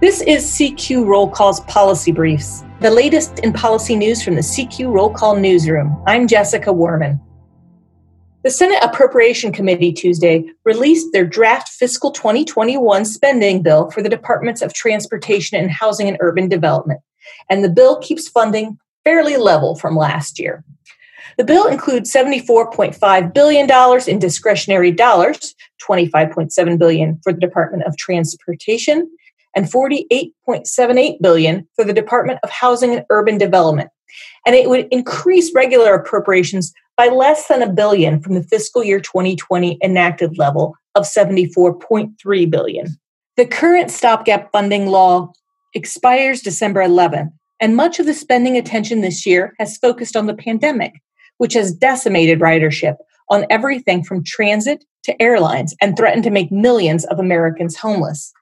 This is CQ Roll Call's Policy Briefs, the latest in policy news from the CQ Roll Call Newsroom. I'm Jessica Wehrman. The Senate Appropriation Committee Tuesday released their draft fiscal 2021 spending bill for the Departments of Transportation and Housing and Urban Development, and the bill keeps funding fairly level from last year. The bill includes $74.5 billion in discretionary dollars, 25.7 billion for the Department of Transportation, and 48.78 billion for the Department of Housing and Urban Development. And it would increase regular appropriations by less than a billion from the fiscal year 2020 enacted level of 74.3 billion. The current stopgap funding law expires December 11th, and much of the spending attention this year has focused on the pandemic, which has decimated ridership on everything from transit to airlines and threatened to make millions of Americans homeless.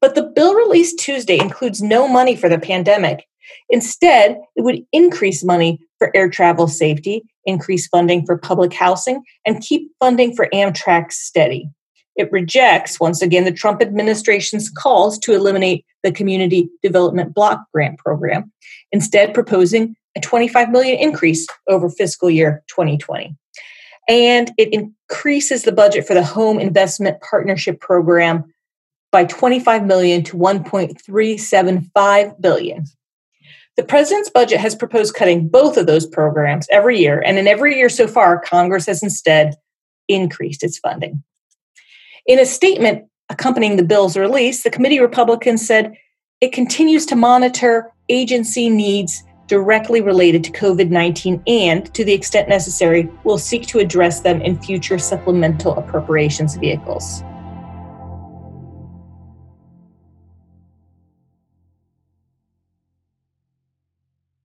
But the bill released Tuesday includes no money for the pandemic. Instead, it would increase money for air travel safety, increase funding for public housing, and keep funding for Amtrak steady. It rejects, once again, the Trump administration's calls to eliminate the Community Development Block Grant Program, instead, proposing a 25 million increase over fiscal year 2020. And it increases the budget for the Home Investment Partnership Program by 25 million to 1.375 billion. The president's budget has proposed cutting both of those programs every year, and in every year so far, Congress has instead increased its funding. In a statement accompanying the bill's release, the committee Republicans said it continues to monitor agency needs directly related to COVID 19 and, to the extent necessary, will seek to address them in future supplemental appropriations vehicles.